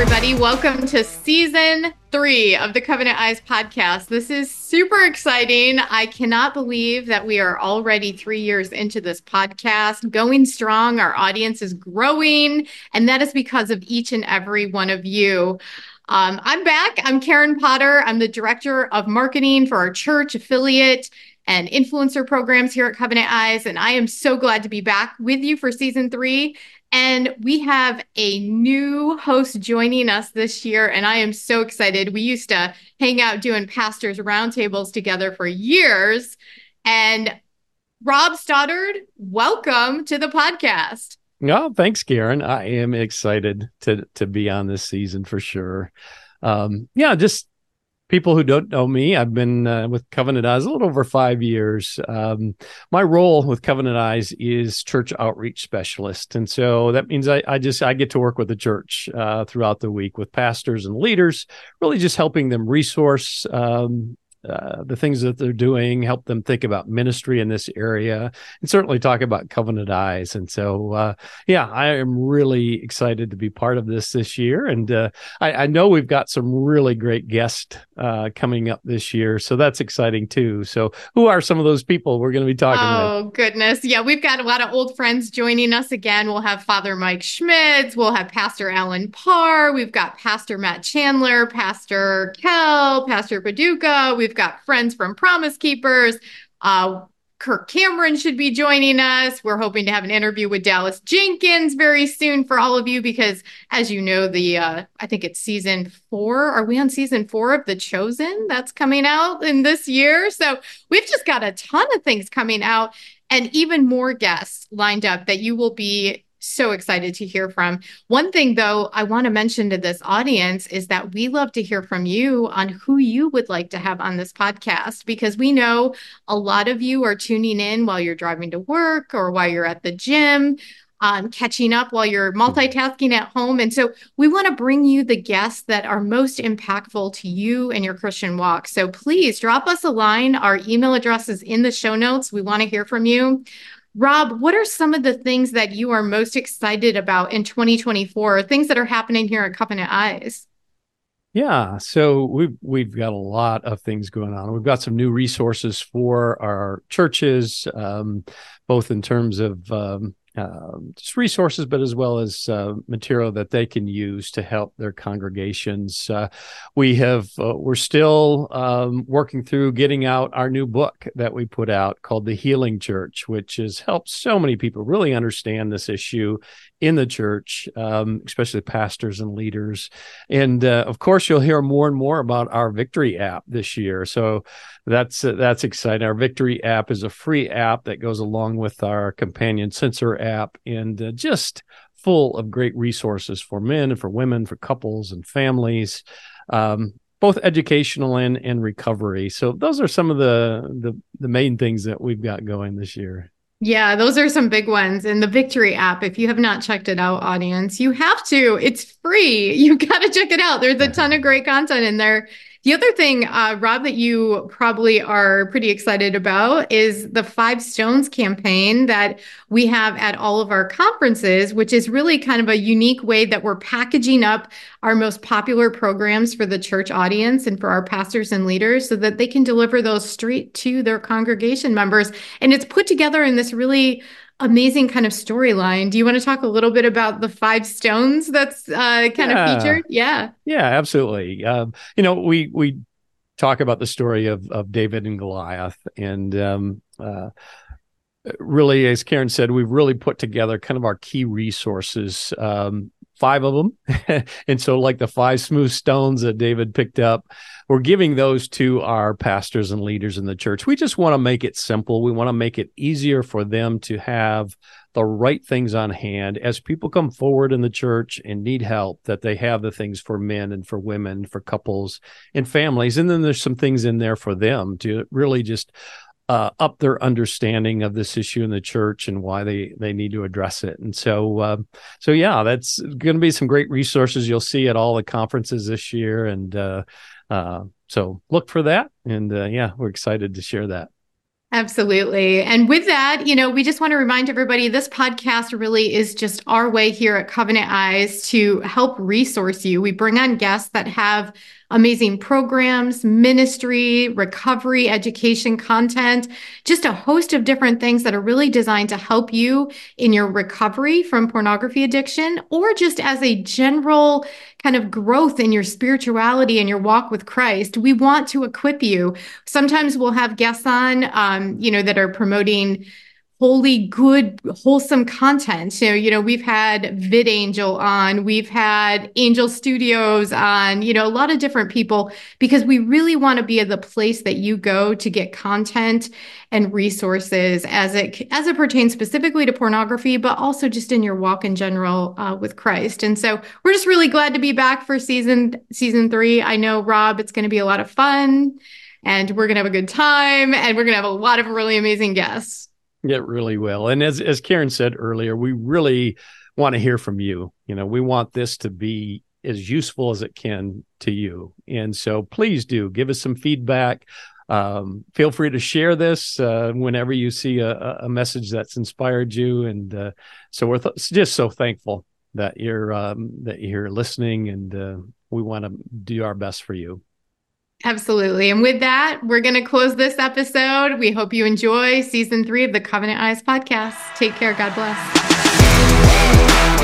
everybody. Welcome to season three of the Covenant Eyes podcast. This is super exciting. I cannot believe that we are already three years into this podcast, going strong. Our audience is growing, and that is because of each and every one of you. Um, I'm back. I'm Karen Potter. I'm the director of marketing for our church affiliate and influencer programs here at Covenant Eyes. And I am so glad to be back with you for season three. And we have a new host joining us this year, and I am so excited. We used to hang out doing pastors' roundtables together for years. And Rob Stoddard, welcome to the podcast. Oh, thanks, Karen. I am excited to to be on this season for sure. Um, yeah, just people who don't know me, I've been uh, with Covenant Eyes a little over five years. Um, my role with Covenant Eyes is church outreach specialist, and so that means I, I just I get to work with the church uh, throughout the week with pastors and leaders, really just helping them resource um, uh, the things that they're doing, help them think about ministry in this area, and certainly talk about Covenant Eyes. And so, uh, yeah, I am really excited to be part of this this year. And uh, I, I, know we've got some really great guests uh, coming up this year, so that's exciting too. So, who are some of those people we're going to be talking oh, with? goodness, yeah, we've got a lot of old friends joining us again. We'll have Father Mike Schmitz, we'll have Pastor Alan Parr, we've got Pastor Matt Chandler, Pastor Kell, Pastor Paducah. We've got friends from Promise Keepers. Uh, Kirk Cameron should be joining us. We're hoping to have an interview with Dallas Jenkins very soon for all of you because, as you know, the uh, I think it's season four. Are we on season four of The Chosen? That's coming out in this year. So we've just got a ton of things coming out and even more guests lined up that you will be so excited to hear from. One thing, though, I want to mention to this audience is that we love to hear from you on who you would like to have on this podcast because we know a lot of you are tuning in while you're driving to work or while you're at the gym. Um, catching up while you're multitasking at home. And so we want to bring you the guests that are most impactful to you and your Christian walk. So please drop us a line. Our email address is in the show notes. We want to hear from you. Rob, what are some of the things that you are most excited about in 2024, things that are happening here at Covenant Eyes? Yeah, so we've we've got a lot of things going on. We've got some new resources for our churches, um, both in terms of um, um, just resources, but as well as uh, material that they can use to help their congregations. Uh, we have uh, we're still um, working through getting out our new book that we put out called The Healing Church, which has helped so many people really understand this issue in the church, um, especially pastors and leaders. And uh, of course, you'll hear more and more about our Victory app this year. So that's uh, that's exciting. Our Victory app is a free app that goes along with our companion Sensor app, and uh, just full of great resources for men and for women, for couples and families. Um, both educational and, and recovery. So those are some of the, the the main things that we've got going this year. Yeah, those are some big ones. And the Victory app, if you have not checked it out, audience, you have to. It's free. You got to check it out. There's a ton of great content in there. The other thing, uh, Rob, that you probably are pretty excited about is the Five Stones campaign that we have at all of our conferences, which is really kind of a unique way that we're packaging up our most popular programs for the church audience and for our pastors and leaders so that they can deliver those straight to their congregation members. And it's put together in this really amazing kind of storyline. Do you want to talk a little bit about the five stones that's uh, kind yeah. of featured? Yeah. Yeah, absolutely. Um, you know, we we talk about the story of of David and Goliath, and um, uh, really, as Karen said, we've really put together kind of our key resources. Um, five of them, and so like the five smooth stones that David picked up we're giving those to our pastors and leaders in the church. We just want to make it simple. We want to make it easier for them to have the right things on hand as people come forward in the church and need help that they have the things for men and for women for couples and families and then there's some things in there for them to really just uh, up their understanding of this issue in the church and why they they need to address it. And so uh, so yeah, that's going to be some great resources you'll see at all the conferences this year. And uh, uh, so look for that. And uh, yeah, we're excited to share that. Absolutely. And with that, you know, we just want to remind everybody this podcast really is just our way here at Covenant Eyes to help resource you. We bring on guests that have amazing programs, ministry, recovery, education content, just a host of different things that are really designed to help you in your recovery from pornography addiction or just as a general kind of growth in your spirituality and your walk with Christ. We want to equip you. Sometimes we'll have guests on, um, you know, that are promoting holy, good, wholesome content. So, you know, we've had VidAngel on, we've had Angel Studios on, you know, a lot of different people because we really want to be the place that you go to get content and resources as it as it pertains specifically to pornography, but also just in your walk in general uh, with Christ. And so we're just really glad to be back for season season three. I know Rob, it's going to be a lot of fun. And we're going to have a good time and we're going to have a lot of really amazing guests. It really will. And as as Karen said earlier, we really want to hear from you. You know, we want this to be as useful as it can to you. And so please do give us some feedback. Um, feel free to share this uh, whenever you see a, a, message that's inspired you. And uh, so we're th- just so thankful that you're um, that you're listening, and uh, we want to do our best for you. Absolutely. And with that, we're going to close this episode. We hope you enjoy season three of the Covenant Eyes podcast. Take care. God bless.